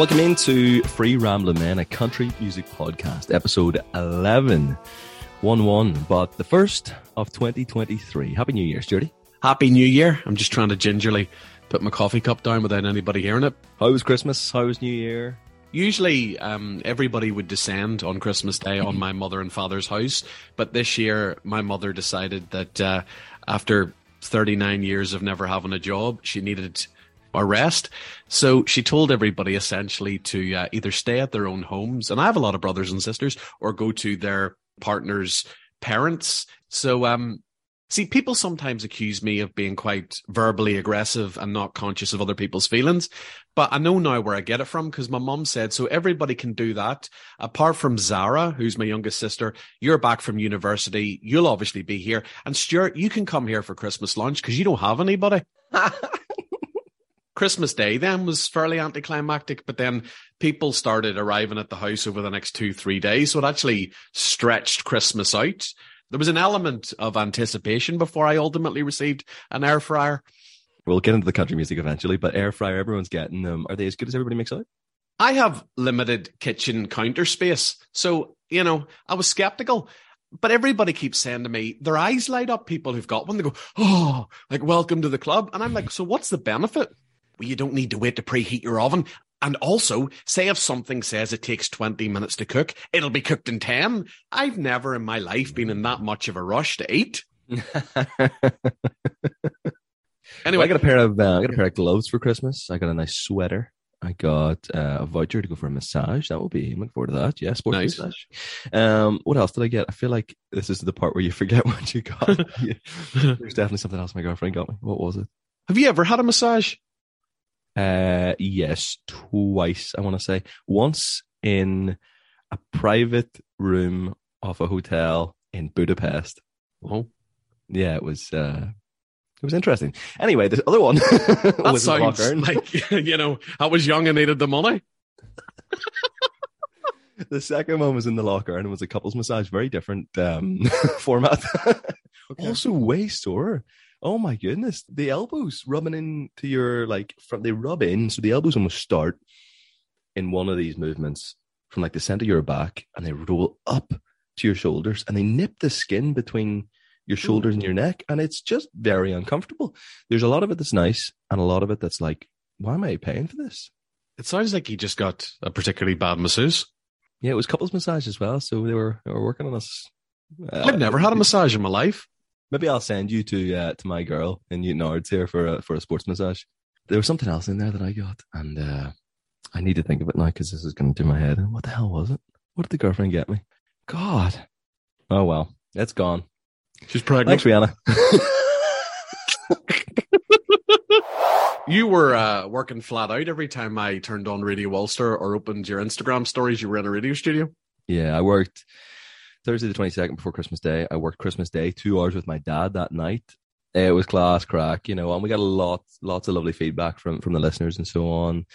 welcome into Free Ramblin' Men, a country music podcast, episode 11. 1 1, but the first of 2023. Happy New Year, Sturdy. Happy New Year. I'm just trying to gingerly put my coffee cup down without anybody hearing it. How was Christmas? How was New Year? Usually, um, everybody would descend on Christmas Day on my mother and father's house, but this year, my mother decided that uh, after 39 years of never having a job, she needed a rest. So she told everybody essentially to uh, either stay at their own homes, and I have a lot of brothers and sisters, or go to their partner's parents. So, um, see, people sometimes accuse me of being quite verbally aggressive and not conscious of other people's feelings. But I know now where I get it from because my mom said, so everybody can do that. Apart from Zara, who's my youngest sister, you're back from university. You'll obviously be here. And Stuart, you can come here for Christmas lunch because you don't have anybody. Christmas Day then was fairly anticlimactic, but then people started arriving at the house over the next two, three days. So it actually stretched Christmas out. There was an element of anticipation before I ultimately received an air fryer. We'll get into the country music eventually, but air fryer, everyone's getting them. Are they as good as everybody makes out? I have limited kitchen counter space. So, you know, I was skeptical but everybody keeps saying to me, their eyes light up. People who've got one, they go, "Oh, like welcome to the club." And I'm like, "So what's the benefit?" Well, you don't need to wait to preheat your oven. And also, say if something says it takes 20 minutes to cook, it'll be cooked in 10. I've never in my life been in that much of a rush to eat. anyway, I got a pair of uh, I got a pair of gloves for Christmas. I got a nice sweater. I got uh, a voucher to go for a massage. That will be. I'm looking forward to that. Yeah, sports nice. massage. Um, what else did I get? I feel like this is the part where you forget what you got. There's definitely something else my girlfriend got me. What was it? Have you ever had a massage? Uh, yes, twice. I want to say once in a private room of a hotel in Budapest. Oh, yeah, it was. Uh, it was interesting. Anyway, the other one that sounds like you know I was young and needed the money. the second one was in the locker and it was a couples massage, very different um, format. okay. Also, way sore. Oh my goodness, the elbows rubbing into your like front, they rub in, so the elbows almost start in one of these movements from like the center of your back, and they roll up to your shoulders, and they nip the skin between your shoulders and your neck, and it's just very uncomfortable. There's a lot of it that's nice, and a lot of it that's like, why am I paying for this? It sounds like he just got a particularly bad masseuse. Yeah, it was couples massage as well, so they were they were working on us. Uh, I've never had a massage in my life. Maybe I'll send you to uh, to my girl in Newton here for a, for a sports massage. There was something else in there that I got, and uh, I need to think of it now because this is going to do my head. And what the hell was it? What did the girlfriend get me? God. Oh well, it's gone. She's pregnant. Thanks, Rihanna. you were uh, working flat out every time I turned on Radio Ulster or opened your Instagram stories. You were in a radio studio. Yeah, I worked Thursday the 22nd before Christmas Day. I worked Christmas Day two hours with my dad that night. It was class crack, you know, and we got a lot, lots of lovely feedback from from the listeners and so on.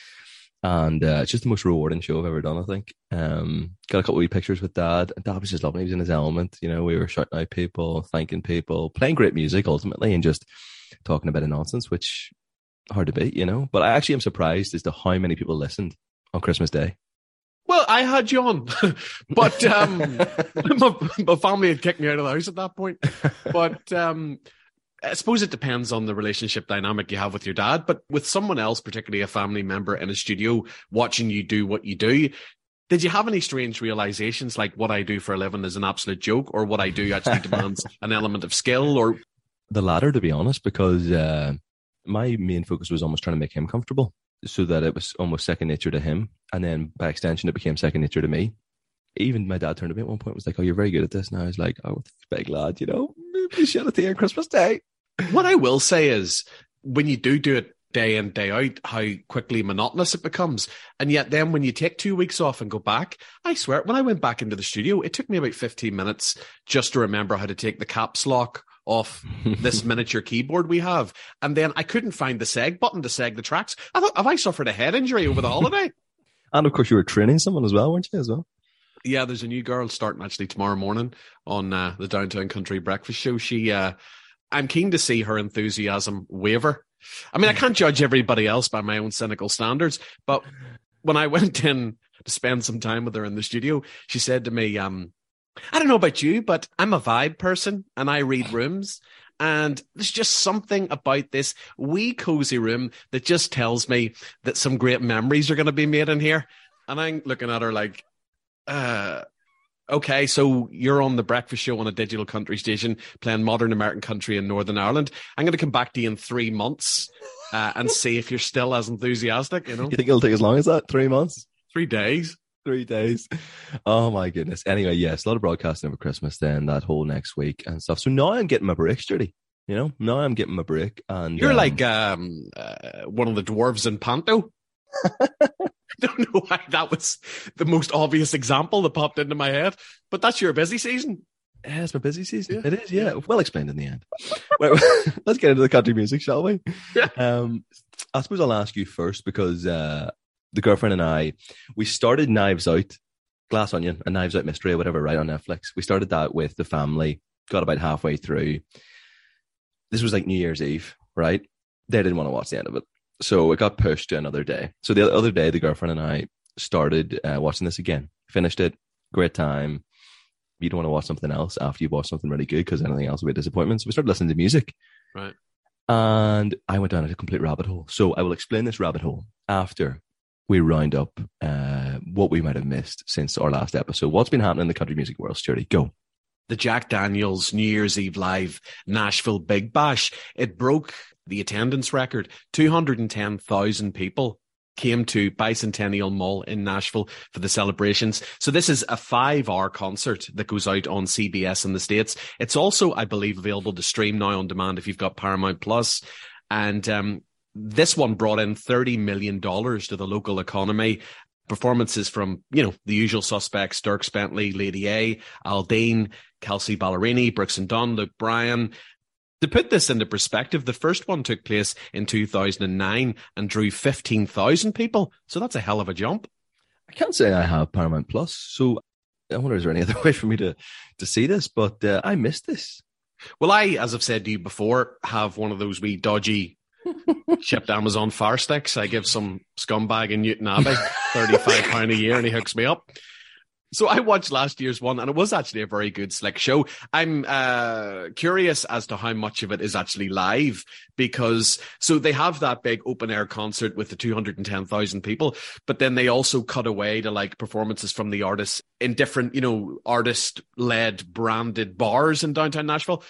And uh, it's just the most rewarding show I've ever done, I think. Um, got a couple of pictures with dad. And dad was just lovely. He was in his element. You know, we were shouting out people, thanking people, playing great music ultimately, and just talking a bit of nonsense, which hard to beat, you know. But I actually am surprised as to how many people listened on Christmas Day. Well, I had you on, but um, my, my, family had kicked me out of the house at that point. But um, I suppose it depends on the relationship dynamic you have with your dad. But with someone else, particularly a family member in a studio, watching you do what you do, did you have any strange realizations like what I do for a living is an absolute joke, or what I do actually demands an element of skill, or the latter, to be honest, because uh, my main focus was almost trying to make him comfortable so that it was almost second nature to him. And then by extension, it became second nature to me. Even my dad turned to me at one point was like, Oh, you're very good at this. And I was like, Oh, big lad, you know, maybe shed a tear on Christmas Day. What I will say is when you do do it day in, day out, how quickly monotonous it becomes. And yet then when you take two weeks off and go back, I swear, when I went back into the studio, it took me about 15 minutes just to remember how to take the caps lock off this miniature keyboard we have. And then I couldn't find the seg button to seg the tracks. I thought, have I suffered a head injury over the holiday? and of course, you were training someone as well, weren't you, as well? Yeah, there's a new girl starting actually tomorrow morning on uh, the Downtown Country Breakfast Show. She, uh, I'm keen to see her enthusiasm waver. I mean, I can't judge everybody else by my own cynical standards, but when I went in to spend some time with her in the studio, she said to me, um, I don't know about you, but I'm a vibe person and I read rooms. And there's just something about this wee cozy room that just tells me that some great memories are going to be made in here. And I'm looking at her like, uh, okay, so you're on the breakfast show on a digital country station playing modern American country in Northern Ireland. I'm going to come back to you in three months uh, and see if you're still as enthusiastic. You know, You think it'll take as long as that? Three months? three days. Three days. Oh my goodness. Anyway, yes, a lot of broadcasting over Christmas then that whole next week and stuff. So now I'm getting my break sturdy. You know, now I'm getting my break and You're um, like um, uh, one of the dwarves in Panto. I don't know why that was the most obvious example that popped into my head, but that's your busy season. Yeah, it's my busy season. Yeah. It is, yeah. Well explained in the end. well, let's get into the country music, shall we? Yeah. Um, I suppose I'll ask you first because uh, the girlfriend and I, we started Knives Out, Glass Onion, and Knives Out Mystery or whatever, right on Netflix. We started that with the family, got about halfway through. This was like New Year's Eve, right? They didn't want to watch the end of it. So it got pushed to another day. So the other day, the girlfriend and I started uh, watching this again, finished it, great time. You don't want to watch something else after you've watched something really good because anything else will be a disappointment. So we started listening to music. Right. And I went down a complete rabbit hole. So I will explain this rabbit hole after we round up uh, what we might have missed since our last episode. What's been happening in the country music world, Sturdy? Go. the Jack Daniels New Year's Eve Live Nashville Big Bash. It broke the attendance record. 210,000 people came to Bicentennial Mall in Nashville for the celebrations. So this is a five hour concert that goes out on CBS in the States. It's also, I believe, available to stream now on demand if you've got Paramount Plus. And, um, this one brought in $30 million to the local economy performances from, you know, the usual suspects, Dierks Bentley, Lady A, Aldean, Kelsea Ballerini, Brooks and Dunn, Luke Bryan. To put this into perspective, the first one took place in 2009 and drew 15,000 people. So that's a hell of a jump. I can't say I have Paramount Plus, so I wonder is there any other way for me to to see this? But uh, I missed this. Well, I, as I've said to you before, have one of those wee dodgy shipped Amazon Fire Sticks. I give some scumbag in Newtownabbey £35 a year and he hooks me up. So I watched last year's one and it was actually a very good slick show. I'm uh, curious as to how much of it is actually live because so they have that big open air concert with the 210,000 people, but then they also cut away to like performances from the artists in different, you know, artist led branded bars in downtown Nashville.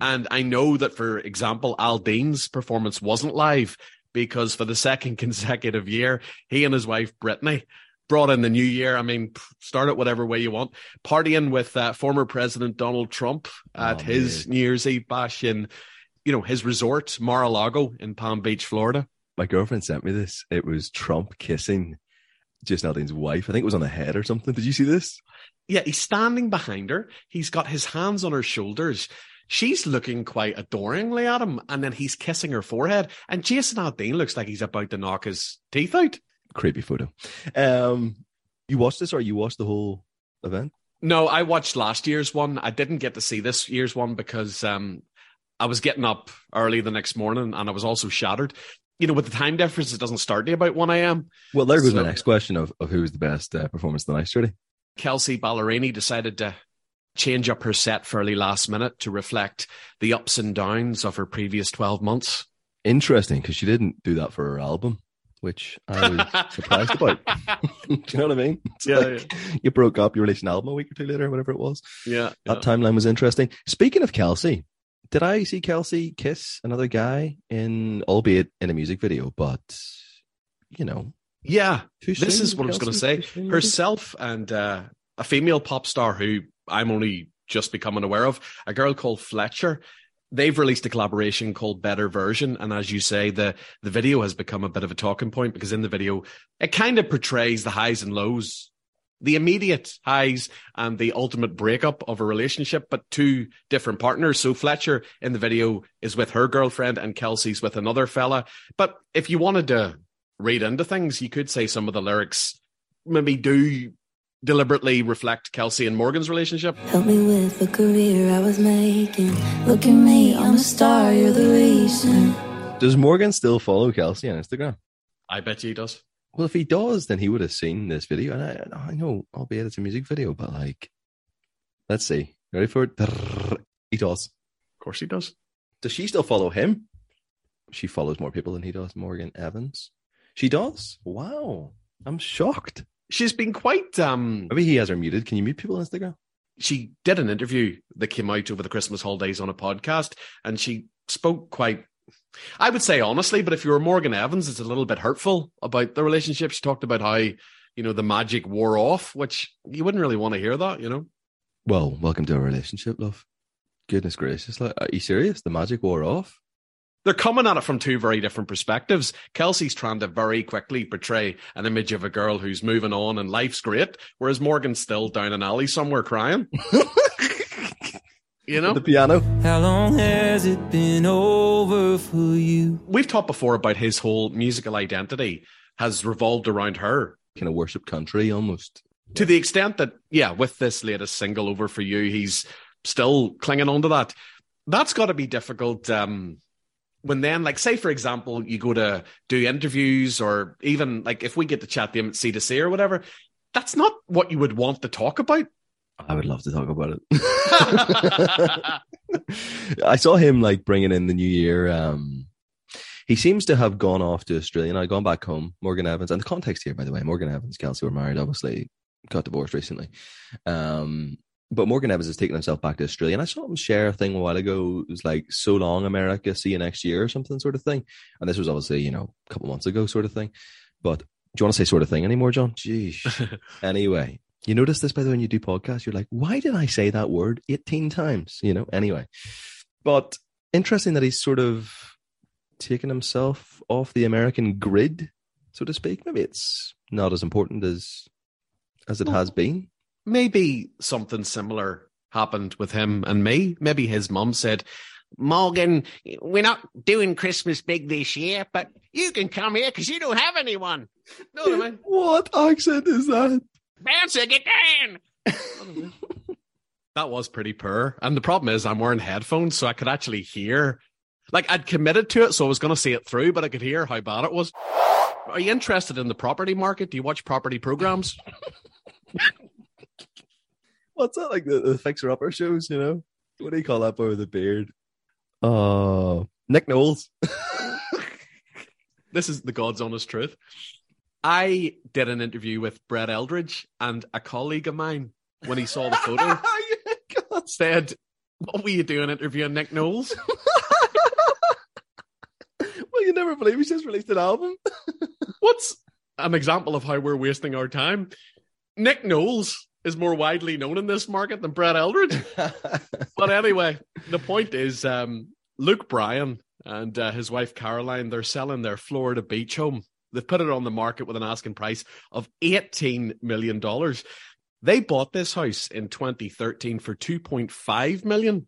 And I know that, for example, Aldean's performance wasn't live because for the second consecutive year, he and his wife, Brittany, brought in the new year. I mean, start it whatever way you want. Partying with uh, former President Donald Trump at Oh, his New Year's Eve bash in, you know, his resort, Mar-a-Lago in Palm Beach, Florida. My girlfriend sent me this. It was Trump kissing Jason Aldean's wife. I think it was on the head or something. Did you see this? Yeah, he's standing behind her. He's got his hands on her shoulders. She's looking quite adoringly at him, and then he's kissing her forehead. And Jason Aldean looks like he's about to knock his teeth out. Creepy photo. Um, you watched this or you watched the whole event? No, I watched last year's one. I didn't get to see this year's one because um, I was getting up early the next morning, and I was also shattered. You know, with the time difference, it doesn't start till about one a.m. Well, there goes my next question of, of who was the best uh, performance of the night, Sturdy. Kelsea Ballerini decided to change up her set fairly last minute to reflect the ups and downs of her previous twelve months. Interesting because she didn't do that for her album, which I was surprised about. do you know what I mean? Yeah, like you broke up, you released an album a week or two later, whatever it was. Yeah, That timeline was interesting. Speaking of Kelsea, did I see Kelsea kiss another guy in, albeit in a music video, but you know, yeah. This is what I was going to say. Too soon. Herself and uh, a female pop star who I'm only just becoming aware of, a girl called Fletcher. They've released a collaboration called Better Version, and as you say, the the video has become a bit of a talking point because in the video it kind of portrays the highs and lows, the immediate highs and the ultimate breakup of a relationship, but two different partners. So Fletcher in the video is with her girlfriend, and Kelsea's with another fella. But if you wanted to read into things, you could say some of the lyrics maybe do deliberately reflect Kelsea and Morgan's relationship. Help me with the career I was making. Look at me, I'm a star, you're the reason. Does Morgan still follow Kelsea on Instagram? I bet you he does. Well, if he does, then he would have seen this video. And I, I know, albeit it's a music video, but like, let's see. Ready for it? He does. Of course he does. Does she still follow him? She follows more people than he does, Morgan Evans. She does? Wow. I'm shocked. She's been quite um Maybe he has her muted. Can you mute people on Instagram? she did an interview that came out over the Christmas holidays on a podcast, and she spoke quite, I would say honestly, but if you were Morgan Evans, it's a little bit hurtful about the relationship. She talked about how, you know, the magic wore off, which you wouldn't really want to hear that, you know? Well, welcome to a relationship, love. Goodness gracious. Like, are you serious? The magic wore off? They're coming at it from two very different perspectives. Kelsea's trying to very quickly portray an image of a girl who's moving on and life's great, whereas Morgan's still down an alley somewhere crying. you know? The piano. How long has it been over for you? We've talked before about his whole musical identity has revolved around her Kind of worship country almost. to the extent that, yeah, with this latest single over for you, he's still clinging on to that. That's got to be difficult. Um, when then, like, say, for example, you go to do interviews or even like if we get to chat them at C to C or whatever, that's not what you would want to talk about. I would love to talk about it. I saw him like bringing in the new year. Um, he seems to have gone off to Australia and I gone back home. Morgan Evans, and the context here, by the way, Morgan Evans, Kelsea were married, obviously got divorced recently. Um, but Morgan Evans has taken himself back to Australia, and I saw him share a thing a while ago. It was like "So long, America, see you next year" or something sort of thing. And this was obviously you know a couple months ago, sort of thing. But do you want to say sort of thing anymore, John? Jeez. anyway, you notice this by the way when you do podcasts, you're like, why did I say that word 18 times? You know, anyway. But interesting that he's sort of taken himself off the American grid, so to speak. Maybe it's not as important as as it has been. Maybe something similar happened with him and me. Maybe his mum said, Morgan, we're not doing Christmas big this year, but you can come here because you don't have anyone. Know what I mean? What accent is that? Bouncer, get down. that was pretty poor. And the problem is I'm wearing headphones, so I could actually hear. Like I'd committed to it, so I was going to see it through, but I could hear how bad it was. Are you interested in the property market? Do you watch property programs? What's that like the, the fixer upper shows, you know? What do you call that boy with the beard? Oh, Nick Knowles. this is the God's honest truth. I did an interview with Brett Eldredge and a colleague of mine when he saw the photo God. said, What were you doing interviewing Nick Knowles? well, you never believe he's just released an album. What's an example of how we're wasting our time? Nick Knowles is more widely known in this market than Brett Eldredge. but anyway, the point is um, Luke Bryan and uh, his wife Caroline, they're selling their Florida beach home. They've put it on the market with an asking price of $18 million. They bought this house in 2013 for 2.5 million,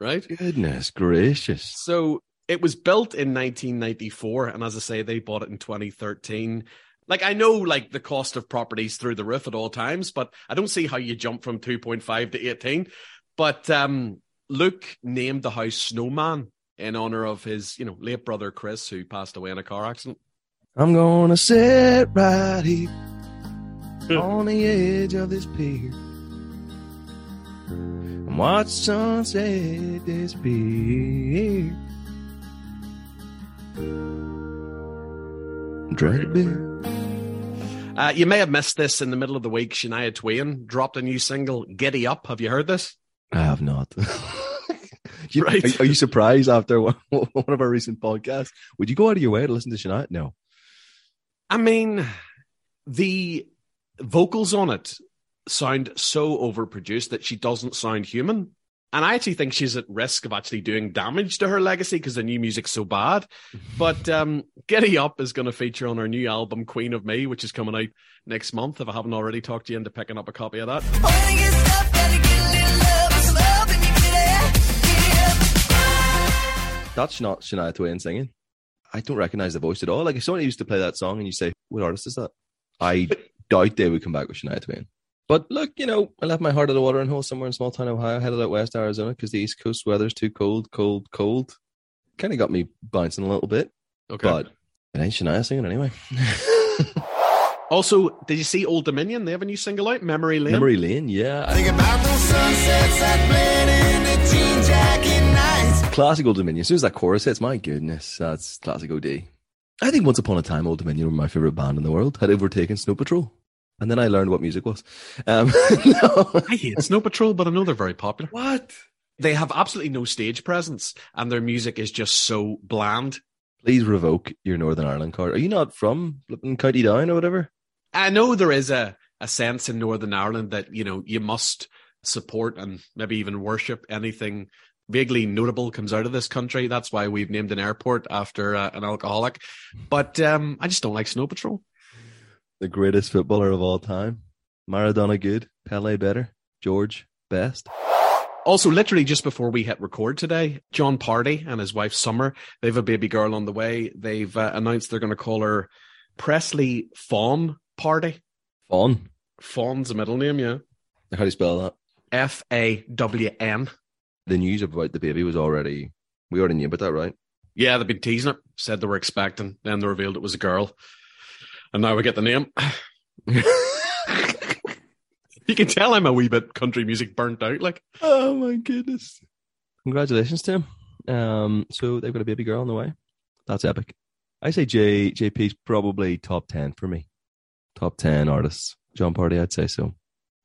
right? Goodness gracious. So it was built in 1994. And as I say, they bought it in 2013. Like I know like the cost of properties through the roof at all times, but I don't see how you jump from 2.5 to 18. But um, Luke named the house Snowman in honor of his, you know, late brother Chris, who passed away in a car accident. I'm gonna sit right here on the edge of this pier and watch sunset disappear. Drink a beer. Uh, you may have missed this in the middle of the week. Shania Twain dropped a new single, "Giddy Up." Have you heard this? I have not. You- Right. Are, are you surprised after one, one of our recent podcasts? Would you go out of your way to listen to Shania? No. I mean, the vocals on it sound so overproduced that she doesn't sound human. And I actually think she's at risk of actually doing damage to her legacy because the new music's so bad. But um, Giddy Up is going to feature on her new album, Queen of Me, which is coming out next month. If I haven't already talked you into picking up a copy of that. Wanna get stuff, gotta get a little love, and some love, and you get it, get it. That's not Shania Twain singing. I don't recognize the voice at all. Like if someone used to play that song and you say, "What artist is that?" I doubt they would come back with Shania Twain. But look, you know, I left my heart at a watering hole somewhere in small town Ohio, headed out west Arizona because the East Coast weather's too cold, cold, cold. Kind of got me bouncing a little bit, Okay. but it ain't Shania singing anyway. Also, did you see Old Dominion? They have a new single out, Memory Lane. Memory Lane, yeah. Think about those sunsets that blend in the jean jacket nights. Classic Old Dominion. As soon as that chorus hits, my goodness, that's classic OD. I think once upon a time, Old Dominion were my favorite band in the world. Had overtaken Snow Patrol, and then I learned what music was. Um, no. I hate Snow Patrol, but I know they're very popular. What? They have absolutely no stage presence, and their music is just so bland. Please revoke your Northern Ireland card. Are you not from flipping County Down or whatever? I know there is a, a sense in Northern Ireland that, you know, you must support and maybe even worship anything vaguely notable comes out of this country. That's why we've named an airport after uh, an alcoholic. But um, I just don't like Snow Patrol. The greatest footballer of all time. Maradona good, Pele better, George best. Also, literally just before we hit record today, Jon Pardi and his wife Summer, they have a baby girl on the way. They've uh, announced they're going to call her Presley Fawn Pardi. Fawn? Fawn's a middle name, yeah. How do you spell that? F A W N. The news about the baby was already, we already knew about that, right? Yeah, they've been teasing it. Said they were expecting. Then they revealed it was a girl. And now we get the name. you can tell I'm a wee bit country music burnt out. Like, Oh my goodness. Congratulations to him. Um, so they've got a baby girl on the way. That's epic. I say J JP's probably top ten for me. Top ten artists. Jon Pardi, I'd say so.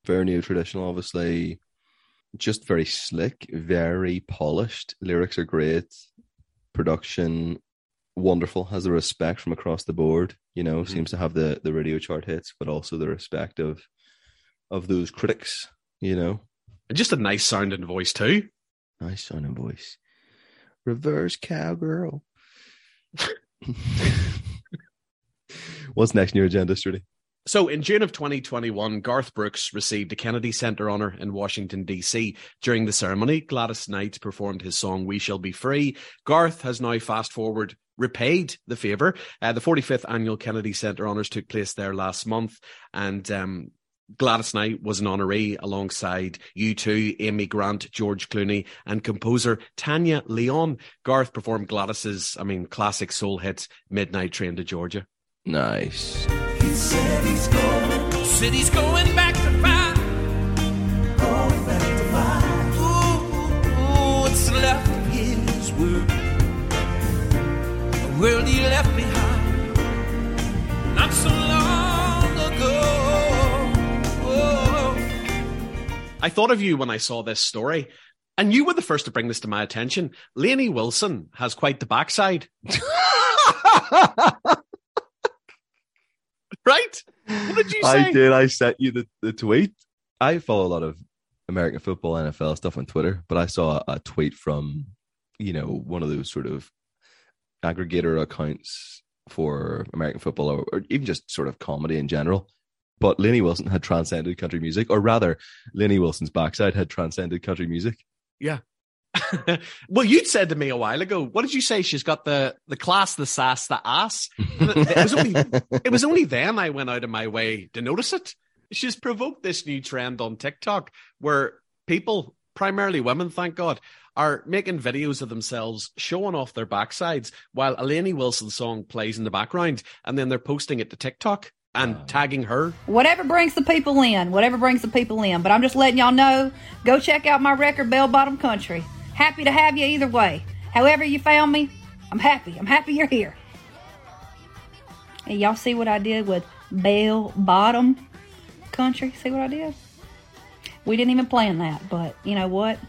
Very new traditional, obviously. Just very slick, very polished. Lyrics are great. Production wonderful. Has the respect from across the board. You know, Mhm. seems to have the the radio chart hits, but also the respect of of those critics. You know, and just a nice sounding voice too. Nice sounding voice. Reverse cowgirl. What's next on your agenda, Sturdy? So in June of 2021, Garth Brooks received a Kennedy Center honor in Washington, D.C. During the ceremony, Gladys Knight performed his song We Shall Be Free. Garth has now fast forward repaid the favor. Uh, the 45th annual Kennedy Center honors took place there last month and um, Gladys Knight was an honoree alongside U2, Amy Grant, George Clooney, and composer Tania León. Garth performed Gladys's, I mean, classic soul hit Midnight Train to Georgia. Nice. He said he's going, Said he's going world he left behind. Not so long ago. Oh. I thought of you when I saw this story, and you were the first to bring this to my attention. Lainey Wilson has quite the backside, right? What did you say? I did. I sent you the, the tweet. I follow a lot of American football, NFL stuff on Twitter, but I saw a tweet from, you know, one of those sort of aggregator accounts for American football or, or even just sort of comedy in general. But Lainey Wilson had transcended country music, or rather, Lainey Wilson's backside had transcended country music. Yeah, well, you'd said to me a while ago. What did you say? She's got the the class, the sass, the ass. it was only it was only then I went out of my way to notice it. She's provoked this new trend on TikTok where people, primarily women, thank God, are making videos of themselves showing off their backsides while a Lainey Wilson song plays in the background, and then they're posting it to TikTok and Wow. tagging her. Whatever brings the people in, whatever brings the people in. But I'm just letting y'all know go check out my record, Bell Bottom Country. Happy to have you either way. However, you found me, I'm happy. I'm happy you're here. And y'all see what I did with Bell Bottom Country? See what I did? We didn't even plan that, but you know what?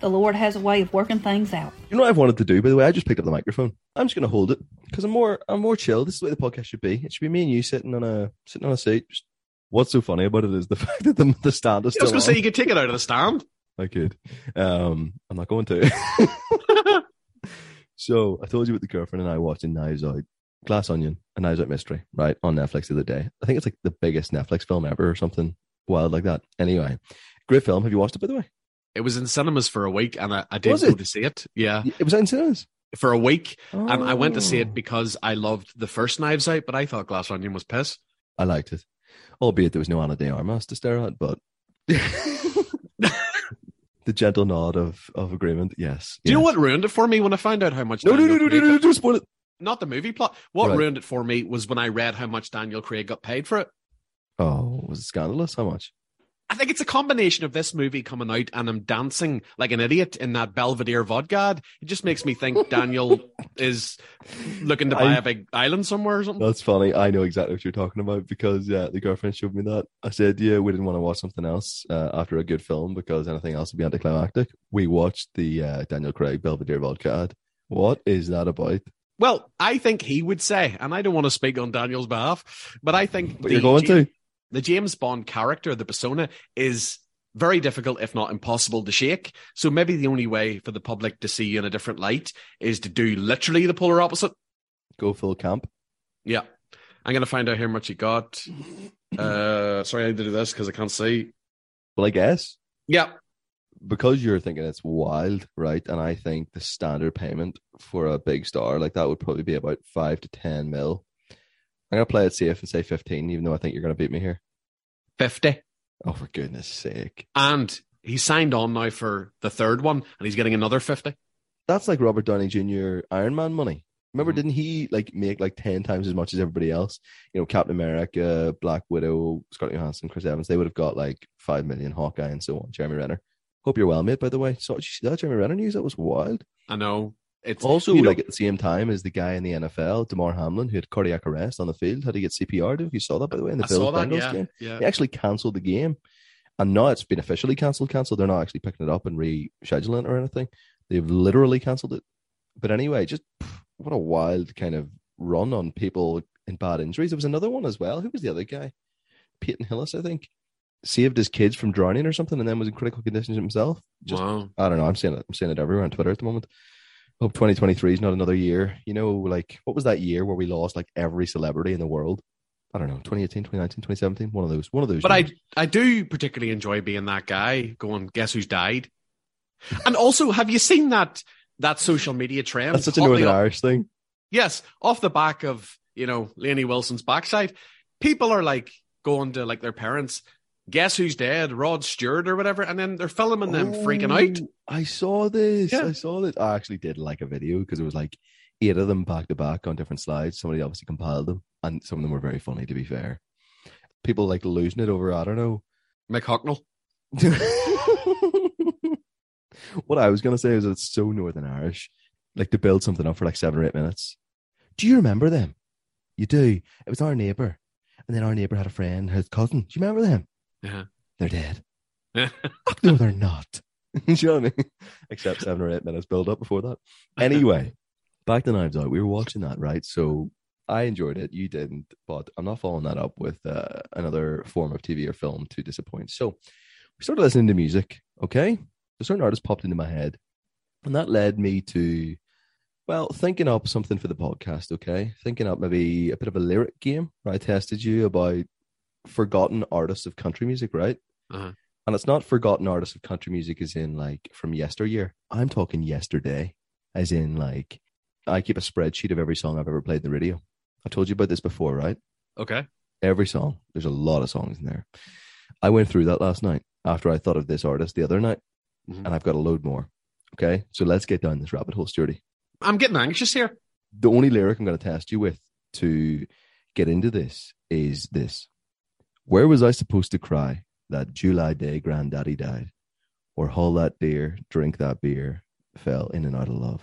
The Lord has a way of working things out. You know what I've wanted to do, by the way? I just picked up the microphone. I'm just going to hold it because I'm more, I'm more chill. This is the way the podcast should be. It should be me and you sitting on a, sitting on a seat. Just, what's so funny about it is the fact that the, the stand is I was going to say you could take it out of the stand. I could. Um, I'm not going to. so I told you about the girlfriend and I watching Knives Out, Glass Onion, a Knives Out mystery, right on Netflix the other day. I think it's like the biggest Netflix film ever or something wild like that. Anyway, great film. Have you watched it by the way? It was in cinemas for a week, and I, I did go to see it. Yeah, It was in cinemas. for a week, and I went to see Oh. it because I loved the first Knives Out, but I thought Glass Onion was piss. I liked it, albeit there was no Ana de Armas to stare at, but the gentle nod of, of agreement. Yes. Do you know what ruined it for me when I found out how much? No, no, Daniel no, no, no, Craig- no, no, don't spoil it. not the movie plot. What Right. ruined it for me was when I read how much Daniel Craig got paid for it. Oh, was it scandalous? How much? I think it's a combination of this movie coming out and I'm dancing like an idiot in that Belvedere vodka. ad. It just makes me think Daniel is looking to buy I- a big island somewhere or something. That's funny. I know exactly what you're talking about because yeah, the girlfriend showed me that. I said, yeah, we didn't want to watch something else uh, after a good film because anything else would be anticlimactic. We watched the uh, Daniel Craig Belvedere vodka ad. What is that about? Well, I think he would say, and I don't want to speak on Daniel's behalf, but I think But you're going to. The James Bond character, the persona, is very difficult, if not impossible, to shake. So maybe the only way for the public to see you in a different light is to do literally the polar opposite. Go full camp. Yeah. I'm going to find out how much he got. Uh, sorry, I need to do this because I can't see. Well, I guess Yeah. because you're thinking it's wild, right? And I think the standard payment for a big star like that would probably be about five to ten mil. I'm gonna play it safe and say fifteen, even though I think you're gonna beat me here. 50. Oh, for goodness sake! And he signed on now for the third one and he's getting another 50. That's like Robert Downey Jr. Iron Man money. Remember, Mhm. didn't he like make like ten times as much as everybody else? You know, Captain America, Black Widow, Scarlett Johansson, Chris Evans. They would have got like five million. Hawkeye and so on. Jeremy Renner. Hope you're well, mate. By the way, so did you see that Jeremy Renner news? That was wild. I know. It's Also, you know- like at the same time as the guy in the NFL, Damar Hamlin, who had cardiac arrest on the field, had to get CPR. If you saw that, by the way, in the I Bills. Bengals Yeah. game, Yeah. they actually cancelled the game, and now it's been officially cancelled. Cancelled. They're not actually picking it up and rescheduling it or anything. They've literally cancelled it. But anyway, just what a wild kind of run on people in bad injuries. There was another one as well. Who was the other guy? Peyton Hillis, I think, saved his kids from drowning or something, and then was in critical conditions himself. Just wow. I don't know. I'm seeing it. I'm seeing it everywhere on Twitter at the moment. Hope 2023 is not another year. You know, like what was that year where we lost like every celebrity in the world? I don't know. 2018, 2019, 2017. One of those. One of those. But I, years. I do particularly enjoy being that guy going, guess who's died? And also, have you seen that that social media trend? That's such a Northern up- Irish thing. Yes, off the back of you know Lainey Wilson's backside, people are like going to like their parents. Guess who's dead? Rod Stewart or whatever, and then they're filming them freaking oh, out. Oh, I saw this. Yeah. I saw this. I actually did like a video because it was like eight of them back to back on different slides. Somebody obviously compiled them, and some of them were very funny. To be fair, people like losing it over. I don't know. Mick Hucknall. what I was gonna say is it's so Northern Irish, like to build something up for like seven or eight minutes. Do you remember them? You do. It was our neighbor, and then our neighbor had a friend, his cousin. Do you remember them? Yeah. They're dead. no, they're not. Do you know I mean? Except seven or eight minutes build up before that. Anyway, back to Knives Out. We were watching that, right? So I enjoyed it. You didn't, but I'm not following that up with uh, another form of TV or film to disappoint. So we started listening to music. Okay, a certain artist popped into my head, and that led me to, well, thinking up something for the podcast. Okay, thinking up maybe a bit of a lyric game. Where I tested you about forgotten artists of country music, right? Uh-huh. And it's not forgotten artists of country music as in like from yesteryear. I'm talking yesterday, as in like I keep a spreadsheet of every song I've ever played in the radio. I told you about this before, right? Okay. Every song. There's a lot of songs in there. I went through that last night after I thought of this artist the other night, Mhm. and I've got a load more. Okay, so let's get down this rabbit hole, Sturdy. I'm getting anxious here. The only lyric I'm going to test you with to get into this is this: Where was I supposed to cry that July day granddaddy died, or haul that deer, drink that beer, fell in and out of love?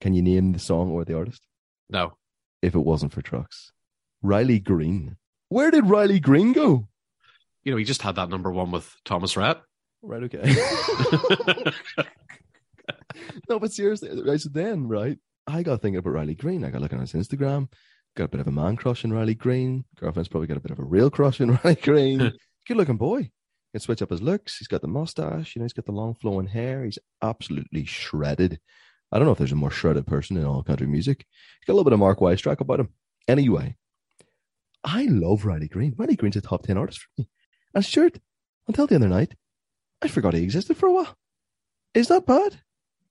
Can you name the song or the artist? No. If it wasn't for trucks, Riley Green. Where did Riley Green go? You know, he just had that number one with Thomas Rhett. Right, okay. no, but seriously, right, so then, right, I got thinking about Riley Green. I got looking on his Instagram, got a bit of a man crush on Riley Green. Girlfriend's probably got a bit of a real crush on Riley Green. Good looking boy. Can switch up his looks. He's got the mustache, you know, he's got the long flowing hair. He's absolutely shredded. I don't know if there's a more shredded person in all country music. He's got a little bit of Mark Wystrach about him. Anyway, I love Riley Green. Riley Green's a top 10 artist for me. And sure, until the other night, I forgot he existed for a while. Is that bad?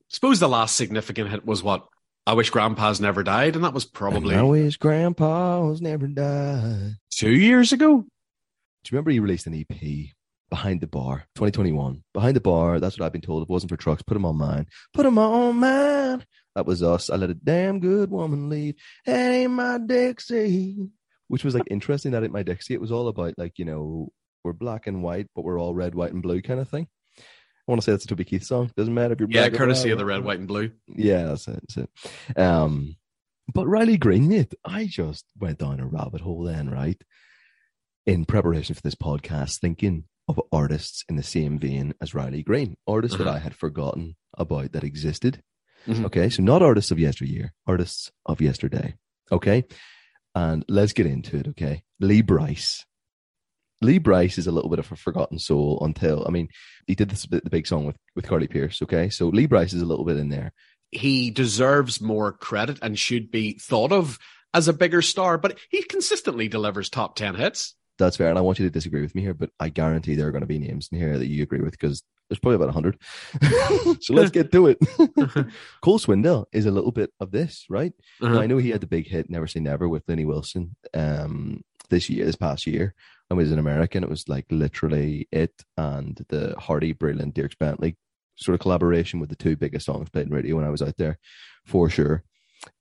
Suppose the last significant hit was what? I wish Grandpa's never died, and that was probably And I wish grandpa's never died. two years ago. Do you remember he released an EP Behind the Bar, 2021. Behind the Bar, that's what I've been told. It wasn't for trucks. Put them on mine. Put them on mine. That was us. I let a damn good woman leave. That ain't my Dixie. Which was like interesting. That ain't my Dixie. It was all about like, you know, we're black and white, but we're all red, white, and blue kind of thing. I want to say that's a Toby Keith song. Doesn't matter if you're Yeah, courtesy of the red, white, and blue. Yeah, that's it. That's it. Um, but Riley Green, mate, I just went down a rabbit hole then, right? In preparation for this podcast, thinking of artists in the same vein as Riley Green, artists that Uh-huh. I had forgotten about that existed. Mhm. Okay, so not artists of yesteryear, artists of yesterday. Okay, and let's get into it. Okay, Lee Brice. Lee Brice is a little bit of a forgotten soul until I mean he did this the big song with with Carly Pearce. Okay, so Lee Brice is a little bit in there. He deserves more credit and should be thought of as a bigger star, but he consistently delivers top 10 hits. That's fair, and I want you to disagree with me here, but I guarantee there are going to be names in here that you agree with because there's probably about hundred. so let's get to it. Cole Swindell is a little bit of this, right? Uh-huh. I know he had the big hit "Never Say Never" with Lainey Wilson um, this year, this past year, and was in America, and it was like literally it and the Hardy, brilliant Dierks Bentley sort of collaboration with the two biggest songs played in radio when I was out there, for sure.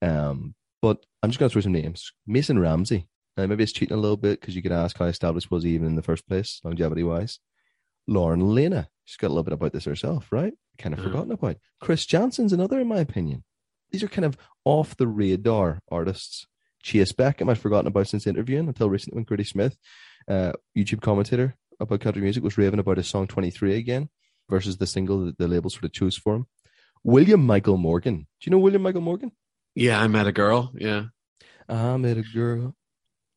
Um, but I'm just going to throw some names: Mason Ramsey. Now, maybe it's cheating a little bit because you could ask how established was he even in the first place, longevity wise. Lauren Alaina, she's got a little bit about this herself, right? Kind of Mhm. forgotten about. Chris Janson's another, in my opinion. These are kind of off the radar artists. Chayce Beckham, I'd forgotten about since interviewing until recently when Grady Smith, uh, YouTube commentator about country music, was raving about his song 23 again versus the single that the label sort of chose for him. William Michael Morgan. Do you know William Michael Morgan? Yeah, I met a girl. Yeah. I met a girl.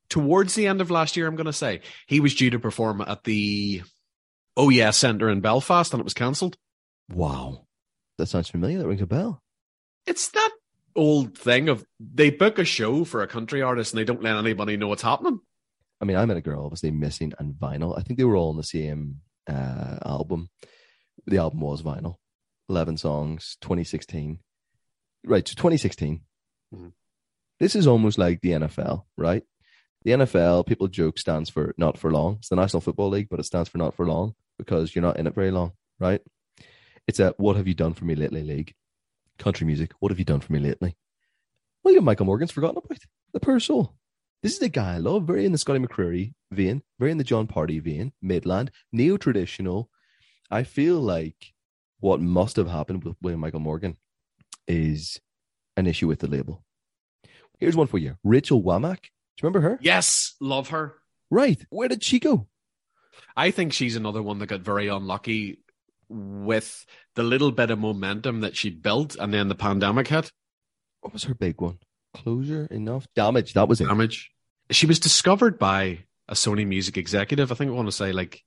Towards the end of last year, I'm going to say he was due to perform at the Oh Yeah Centre in Belfast and it was cancelled. Wow. That sounds familiar. That rings a bell. It's that old thing of they book a show for a country artist and they don't let anybody know what's happening. I mean, I met a girl, obviously missing and vinyl. I think they were all on the same uh, album. The album was vinyl, eleven songs, 2016. Right, so 2016. Mhm. This is almost like the NFL, right? The NFL, people joke, stands for not for long. It's the National Football League, but it stands for not for long because you're not in it very long, right? It's a what have you done for me lately league. Country music, what have you done for me lately? William Michael Morgan's forgotten about. The poor soul. This is the guy I love, very in the Scotty McCreery vein, very in the Jon Pardi vein, Midland, neo traditional. I feel like what must have happened with William Michael Morgan is an issue with the label. Here's one for you Rachel Wammack. Do you remember her? Yes, love her. Right. Where did she go? I think she's another one that got very unlucky with the little bit of momentum that she built and then the pandemic hit. What was her big one? Closure, enough, damage. That was it. Damage. She was discovered by a Sony music executive. I think I want to say like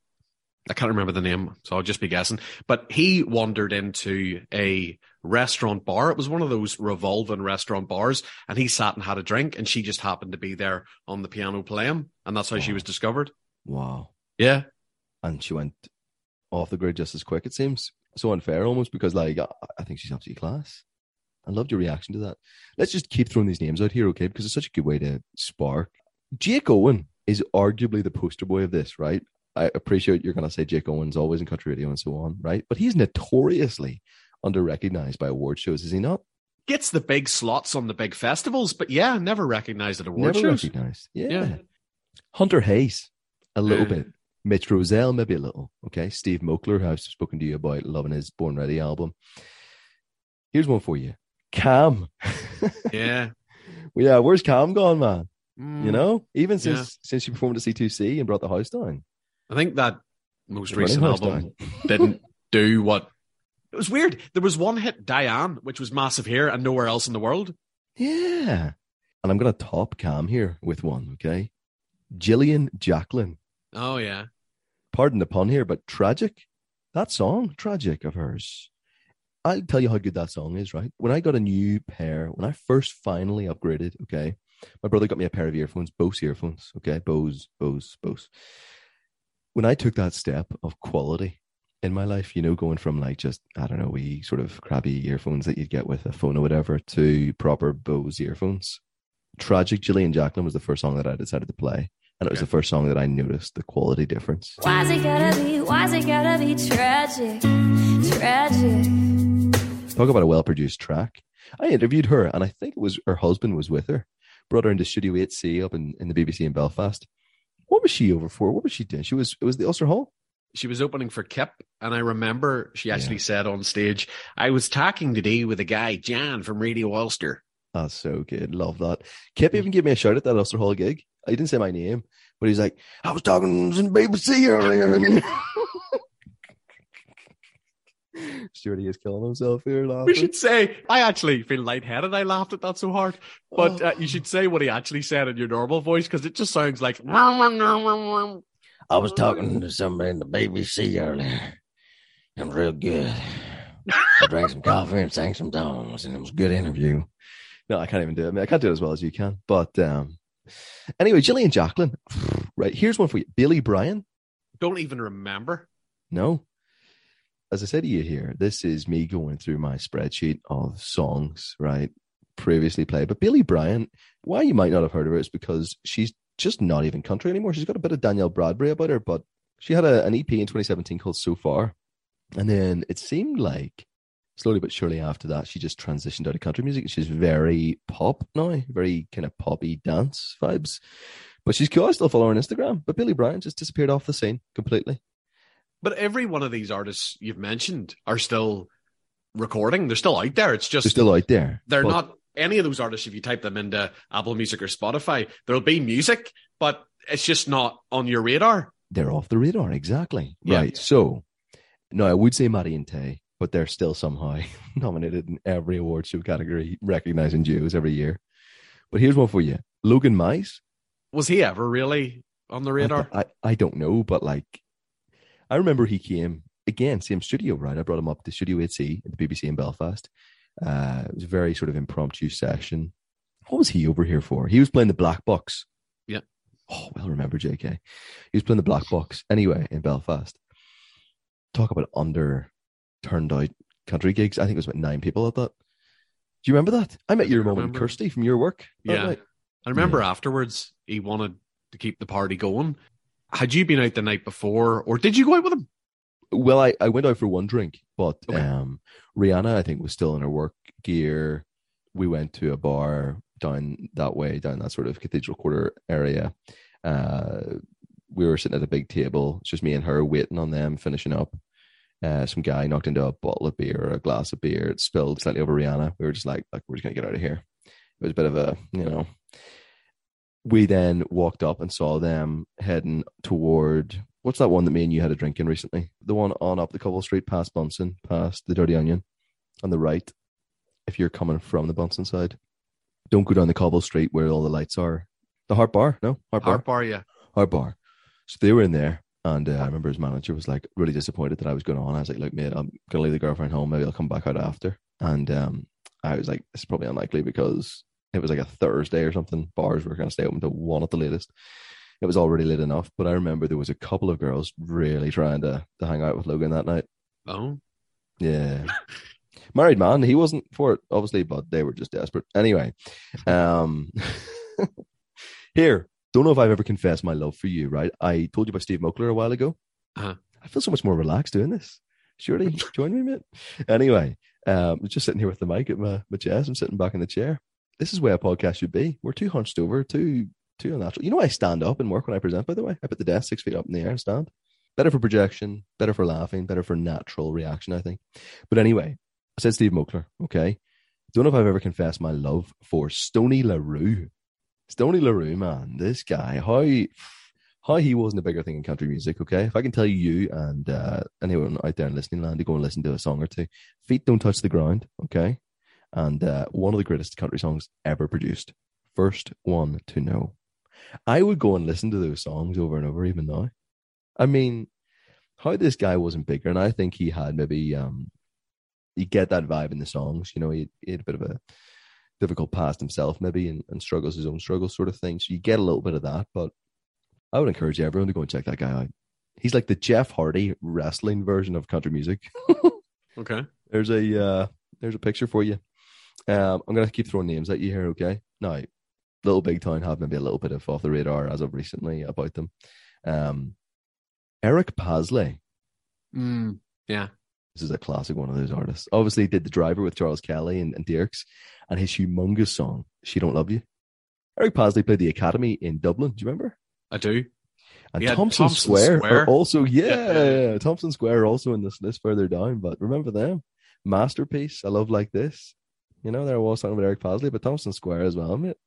I can't remember the name, so I'll just be guessing. But he wandered into a restaurant bar. It was one of those revolving restaurant bars, and he sat and had a drink, and she just happened to be there on the piano playing, and that's how she was discovered. Wow. Yeah. And she went off the grid just as quick, it seems. So unfair almost because, like, I, I think she's absolutely class. I loved your reaction to that. Let's just keep throwing these names out here, okay? Because it's such a good way to spark. Jake Owen is arguably the poster boy of this, right? I appreciate you're going to say Jake Owen's always in country radio and so on, right? But he's notoriously under recognized by award shows, is he not? Gets the big slots on the big festivals, but yeah, never recognized at award Never shows. recognized. Yeah. Yeah. Hunter Hayes, a little Yeah. bit. Mitch Rossell, maybe a little. Okay. Steve Moakler, who I've spoken to you about loving his Born Ready album. Here's one for you. Cam. Yeah. Well, yeah, where's Cam gone, man? Mm. You know, even since Yeah. since you performed at C2C and brought the house down. I think that most Running recent album didn't do what it was weird. There was one hit, Diane, which was massive here and nowhere else in the world. Yeah. And I'm going to top Cam here with one, okay? Jillian Jacqueline. Oh yeah. Pardon the pun here, but tragic. That song, tragic of hers. I'll tell you how good that song is, right? When I got a new pair, when I first finally upgraded, okay, my brother got me a pair of earphones, Bose earphones, okay, Bose, Bose, Bose. When I took that step of quality in my life, you know, going from like just, I don't know, we sort of crappy earphones that you'd get with a phone or whatever to proper Bose earphones. Tragic Jillian Jacqueline was the first song that I decided to play. And it was the first song that I noticed the quality difference. Why's it gotta be, why's it gotta be tragic, tragic? Talk about a well produced track. I interviewed her, and I think it was her husband was with her. Brought her into Studio 8C up in, in the BBC in Belfast. What was she over for? What was she doing? She was it was the Ulster Hall. She was opening for Kip, and I remember she actually Yeah. said on stage, "I was talking today with a guy, Jan from Radio Ulster." That's so good. Love that. Kip even gave me a shout at that Ulster Hall gig. I didn't say my name, but he's like, I was talking to BBC earlier. Stuart is killing himself here laughing. We should say, I actually feel lightheaded. I laughed at that so hard. But uh, you should say what he actually said in your normal voice because it just sounds like. I was talking to somebody in the BBC earlier. It was real good. I drank some coffee and sang some songs, and it was a good interview. No, I can't even do it. I mean, I can't do it as well as you can. But um, anyway, Jillian Jacqueline. Right, here's one for you. Bailey Bryan. Don't even remember. No. As I said to you here, this is me going through my spreadsheet of songs, right? Previously played. But Bailey Bryan, why you might not have heard of her is because she's just not even country anymore. She's got a bit of Danielle Bradbery about her, but she had a, an EP in 2017 called So Far. And then it seemed like slowly but surely after that, she just transitioned out of country music. She's very pop now, very kind of poppy dance vibes. But she's cool. I still follow her on Instagram. But Bailey Bryan just disappeared off the scene completely. But every one of these artists you've mentioned are still recording. They're still out there. It's just They're still out there. they're but not any of those artists. If you type them into Apple Music or Spotify, there'll be music, but it's just not on your radar. They're off the radar. Exactly. Yeah. Right. So, no, I would say Maddie and Tae, but they're still somehow nominated in every award show category, recognizing Jews every year. But here's one for you Logan Mize. Was he ever really on the radar? I, I, I don't know, but like, I remember he came again, same studio, right? I brought him up to Studio 8C at the BBC in Belfast. Uh, it was a very sort of impromptu session. What was he over here for? He was playing the black box. Yeah. Oh, well, remember JK. He was playing the black box anyway in Belfast. Talk about under turned out country gigs. I think it was about nine people at that. Do you remember that? I met your and. Kirsty from your work. Yeah. night. I remember afterwards he wanted to keep the party going. Had you been out the night before, or did you go out with him? Well, I, I went out for one drink, but Okay. um, Rihanna, I think, was still in her work gear. We went to a bar down that way, down that sort of Cathedral Quarter area. Uh, we were sitting at a big table, it's just me and her waiting on them, finishing up. Uh, some guy knocked into a bottle of beer or a glass of beer. It spilled slightly over Rihanna. We were just like, like we're just gonna get out of here. It was a bit of a, you know. We then walked up and saw them heading toward what's that one that me and you had a drink in recently? The one on up the Cobble Street, past Bunsen, past the Dirty Onion, on the right. If you're coming from the Bunsen side, don't go down the Cobble Street where all the lights are. The Heart Bar, no Heart Bar, Heart bar, yeah. Heart Bar. So they were in there, and uh, I remember his manager was like really disappointed that I was going on. I was like, "Look, mate, I'm gonna leave the girlfriend home. Maybe I'll come back out after." And um, I was like, "It's probably unlikely because it was like a Thursday or something. Bars were gonna stay open till one at the latest." It was already late enough, but I remember there was a couple of girls really trying to to hang out with Logan that night. Oh, Yeah. Married man, he wasn't for it, obviously, but they were just desperate. Anyway, um, here, don't know if I've ever confessed my love for you, right? I told you about Steve Moakler a while ago. Uh-huh. I feel so much more relaxed doing this. Surely, join me, mate. Anyway, um, just sitting here with the mic at my, my chest. I'm sitting back in the chair. This is where a podcast should be. We're too hunched over, too too unnatural. You know, I stand up and work when I present. By the way, I put the desk six feet up in the air and stand. Better for projection, better for laughing, better for natural reaction. I think. But anyway, I said Steve Moakler. Okay, don't know if I've ever confessed my love for Stoney LaRue. Stoney LaRue, man, this guy, how how he wasn't a bigger thing in country music. Okay, if I can tell you and uh, anyone out there in listening land to go and listen to a song or two, "Feet Don't Touch the Ground." Okay, and uh, one of the greatest country songs ever produced. First one to know. I would go and listen to those songs over and over even now. I mean, how this guy wasn't bigger, and I think he had maybe um you get that vibe in the songs. You know, he, he had a bit of a difficult past himself, maybe, and, and struggles his own struggles, sort of thing. So you get a little bit of that. But I would encourage everyone to go and check that guy out. He's like the Jeff Hardy wrestling version of country music. okay. There's a uh, there's a picture for you. Um, I'm gonna keep throwing names at you here, okay? Now, Little Big Town have maybe a little bit of off the radar as of recently about them. Um, Eric Paslay. Mm, yeah. This is a classic one of those artists. Obviously, did the driver with Charles Kelley and, and Dierks, and his humongous song "She Don't Love You." Eric Paslay played the Academy in Dublin. Do you remember? I do. And Thompson, Thompson Square, Square. are also yeah, Yeah. Thompson Square are also in this list further down. But remember them, masterpiece. I love like this. You know, there was talking about Eric Paslay, but Thompson Square as well, mate.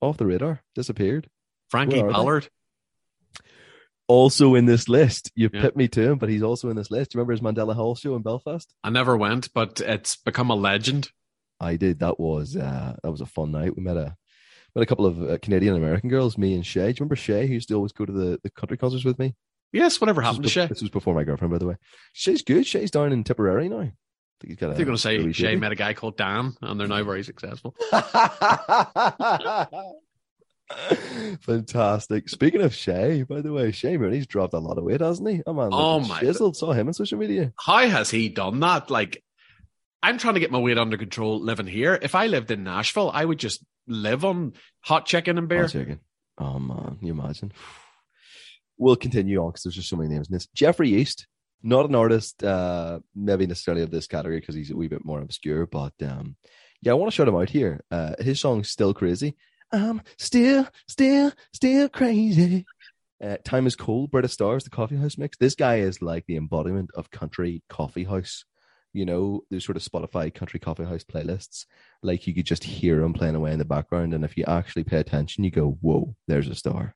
Off the radar, disappeared. Frankie are they? Also in this list, you Yeah. me to him, but he's also in this list. Do you remember his Mandela Hall show in Belfast? I never went, but it's become a legend. I did. That was uh, that was a fun night. We met a met a couple of uh, Canadian American girls. Me and Shay. Do you remember Shay? Who used to always go to the, the country concerts with me. Yes, whatever This happened to was, Shay? This was before my girlfriend, by the way. Shay's good. Shay's down in Tipperary now. He's got. I a- think you're going to say Shay met a guy called Dan, and they're now very successful. Fantastic. Speaking of Shay, by the way, Shay Mooney's dropped a lot of weight, hasn't he? Oh man, Oh, my- chiseled. Saw him on social media. How has he done that? Like, I'm trying to get my weight under control living here. If I lived in Nashville, I would just live on hot chicken and beer. Hot chicken. Oh man, you imagine. We'll continue on because there's just so many names in this. Jeffrey East, not an artist, uh, maybe necessarily of this category because he's a wee bit more obscure, but um, yeah, I want to shout him out here. Uh, his song's still crazy. I'm still, still, still crazy. Uh, Time is cold. British Stars, the coffee house mix. This guy is like the embodiment of country coffee house. You know, there's sort of Spotify country coffee house playlists. Like you could just hear him playing away in the background, and if you actually pay attention, you go, "Whoa, there's a star."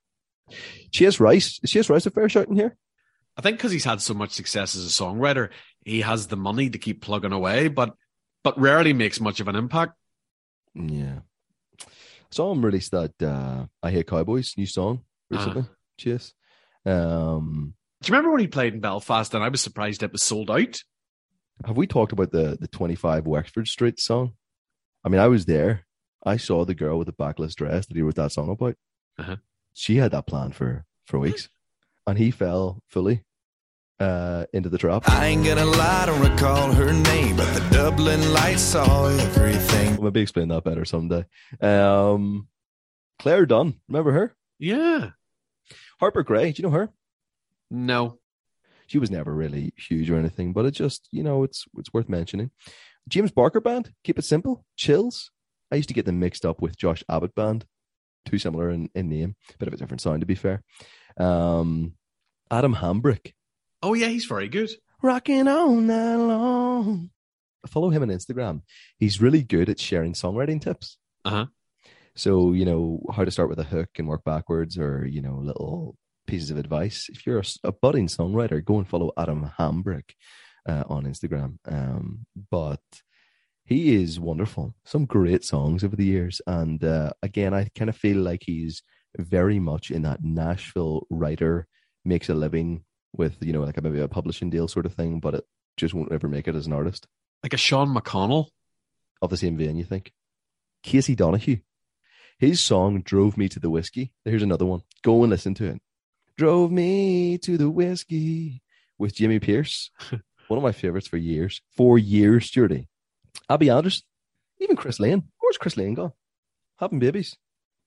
Chase Rice, is Chase Rice a fair shout in here? I think because he's had so much success as a songwriter, he has the money to keep plugging away, but but rarely makes much of an impact. Yeah. So I saw him release that uh, "I Hear Cowboys" new song recently. Chase. Um, Do you remember when he played in Belfast and I was surprised it was sold out? have we talked about the the 25 Wexford Street song? I mean, I was there. I saw the girl with the backless dress that he wrote that song about. Uh-huh. She had that plan for for weeks, and he fell fully uh, into the trap. I ain't gonna lie, don't recall her name, but the Dublin lights saw everything. We'll maybe explain that better someday. Um, Claire Dunn, remember her? Yeah. Harper Grae, do you know her? No. She was never really huge or anything, but it just you know it's it's worth mentioning. James Barker Band, keep it simple. Chills. I used to get them mixed up with Josh Abbott Band, too similar in, in name, bit of a different sound to be fair. Um, Adam Hambrick, Oh yeah, he's very good. rocking all night long. Follow him on Instagram. He's really good at sharing songwriting tips. Uh-huh. So, you know, how to start with a hook and work backwards or, you know, little pieces of advice. If you're a budding songwriter, go and follow Adam Hambrick uh, on Instagram. Um, but he is wonderful. Some great songs over the years. And uh, again, I kind of feel like he's very much in that Nashville writer makes a living with, you know, like a, maybe a publishing deal sort of thing, but it just won't ever make it as an artist Like a Sean McConnell. of the same vein, you think? Casey Donahew. His song Drove Me to the Whiskey. Here's another one. Go and listen to it. Drove me to the whiskey with Jimmy Pierce. one of my favorites for years. For years, Stuarty. Abby Anderson. Even Chris Lane. Where's Chris Lane gone? Having babies.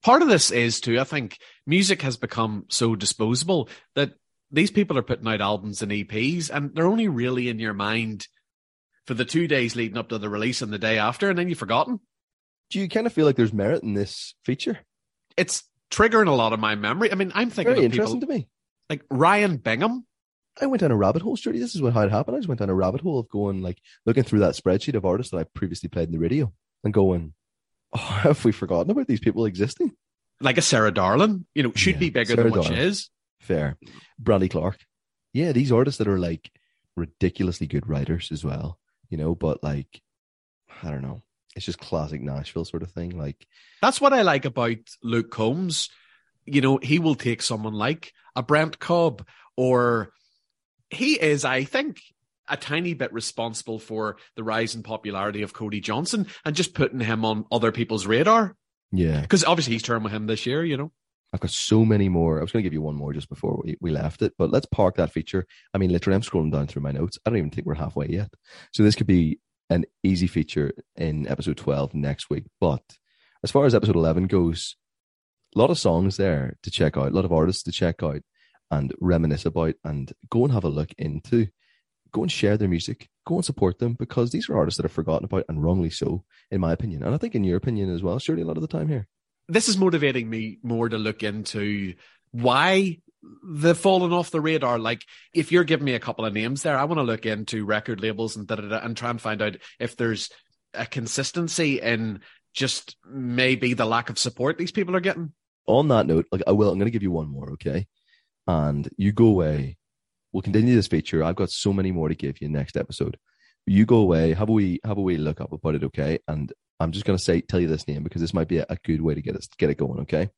Part of this is too, I think music has become so disposable that these people are putting out albums and EPs and they're only really in your mind for the two days leading up to the release and the day after, and then you've forgotten. Do you kind of feel like there's merit in this feature? It's triggering a lot of my memory. I mean, I'm thinking Very interesting people to me. like Ryan Bingham. I went down a rabbit hole, Stuarty. This is what how it happened. I just went down a rabbit hole of going like looking through that spreadsheet of artists that I previously played in the radio and going, Oh, have we forgotten about these people existing? like a Sarah Darling, you know, should Yeah, be bigger Sarah than what Darling. she is. Fair. Brandy Clark. Yeah, these artists that are like ridiculously good writers as well, you know, but like, I don't know. It's just classic Nashville sort of thing. Like, That's what I like about Luke Combs. You know, he will take someone like a Brent Cobb, or he is, I think, a tiny bit responsible for the rise in popularity of Cody Johnson and just putting him on other people's radar. yeah, Because obviously he's turned with him this year, you know. I've got so many more. I was going to give you one more just before we, we left it, but let's park that feature. I mean, literally, I'm scrolling down through my notes. I don't even think we're halfway yet. So this could be an easy feature in episode 12 next week. But as far as episode 11 goes, A lot of songs there to check out, a lot of artists to check out and reminisce about and go and have a look into. Go and share their music. Go and support them because these are artists that are forgotten about and wrongly so, in my opinion. And I think in your opinion as well, surely a lot of the time here. This is motivating me more to look into why they've fallen off the radar. Like, if you're giving me a couple of names there, I want to look into record labels and da, da, da, and try and find out if there's a consistency in just maybe the lack of support these people are getting. On that note, like I will, I'm going to give you one more, okay? And you go away. We'll continue this feature. I've got so many more to give you next episode. You go away, have a wee, have a wee look up about it, okay? And I'm just going to say, tell you this name because this might be a, a good way to get us get it going, okay?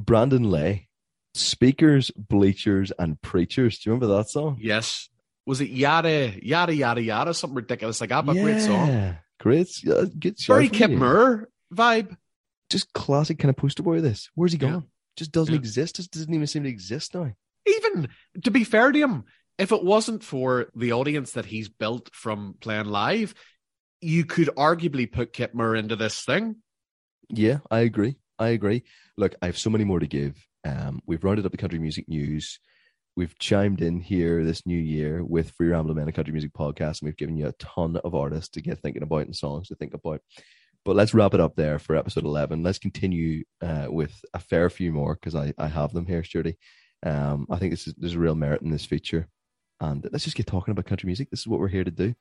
Brandon Lay, speakers, bleachers, and preachers. Do you remember that song? Yes. Was it yada yada yada yada something ridiculous like that? But great song. Great, yeah, good. Very Kip. Moore vibe. Just classic kind of poster boy. This. Where's he Yeah. gone? Just doesn't Yeah. exist. Just doesn't even seem to exist now. Even to be fair to him, if it wasn't for the audience that he's built from playing live, you could arguably put Kip Moore into this thing. Yeah, I agree. I agree. Look, I have so many more to give. Um, we've rounded up the country music news. We've chimed in here this new year with Free Rambler Men, a country music podcast, and we've given you a ton of artists to get thinking about and songs to think about. But let's wrap it up there for episode 11. Let's continue uh, with a fair few more because I, I have them here, Sturdy. Um, I think is, there's a real merit in this feature. And let's just get talking about country music. This is what we're here to do.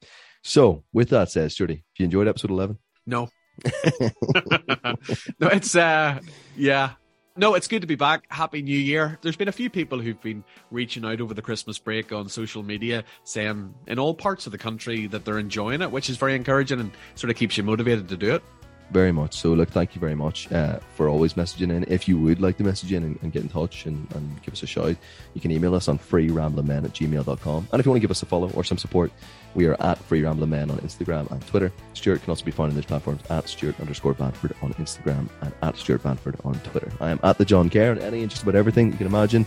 So, with that said, Sturdy, if you enjoyed episode 11, No. no, it's uh yeah. No, it's good to be back. Happy New Year. There's been a few people who've been reaching out over the Christmas break on social media saying in all parts of the country that they're enjoying it, which is very encouraging and sort of keeps you motivated to do it. Very much. So, look, thank you very much uh, for always messaging in. If you would like to message in and, and get in touch and, and give us a shout, you can email us on freeramblinmen at gmail.com. And if you want to give us a follow or some support, we are at Free Men on Instagram and Twitter. Stuart can also be found on those platforms at Stuart underscore Banford on Instagram and at Stuart Banford on Twitter. I am at the John Kerr on any and just about everything you can imagine.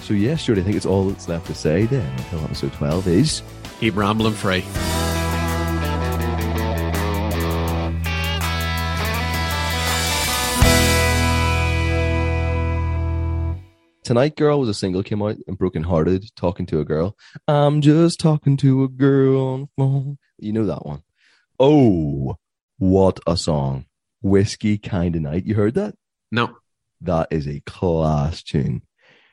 So, yeah, Stuart, I think it's all that's left to say then until episode 12 is. Keep rambling free. Tonight Girl was a single came out and Broken Hearted talking to a girl. I'm just talking to a girl on the phone. You know that one. Oh, what a song. Whiskey kind of night. You heard that? No. That is a class tune.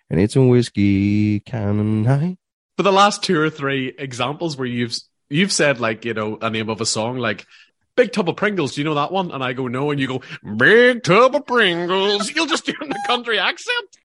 And it's a whiskey kind of night. For the last two or three examples where you've you've said like, you know, a name of a song like Big Tub of Pringles, do you know that one? And I go, no, and you go, Big Tub of Pringles. You'll just do it in the country accent.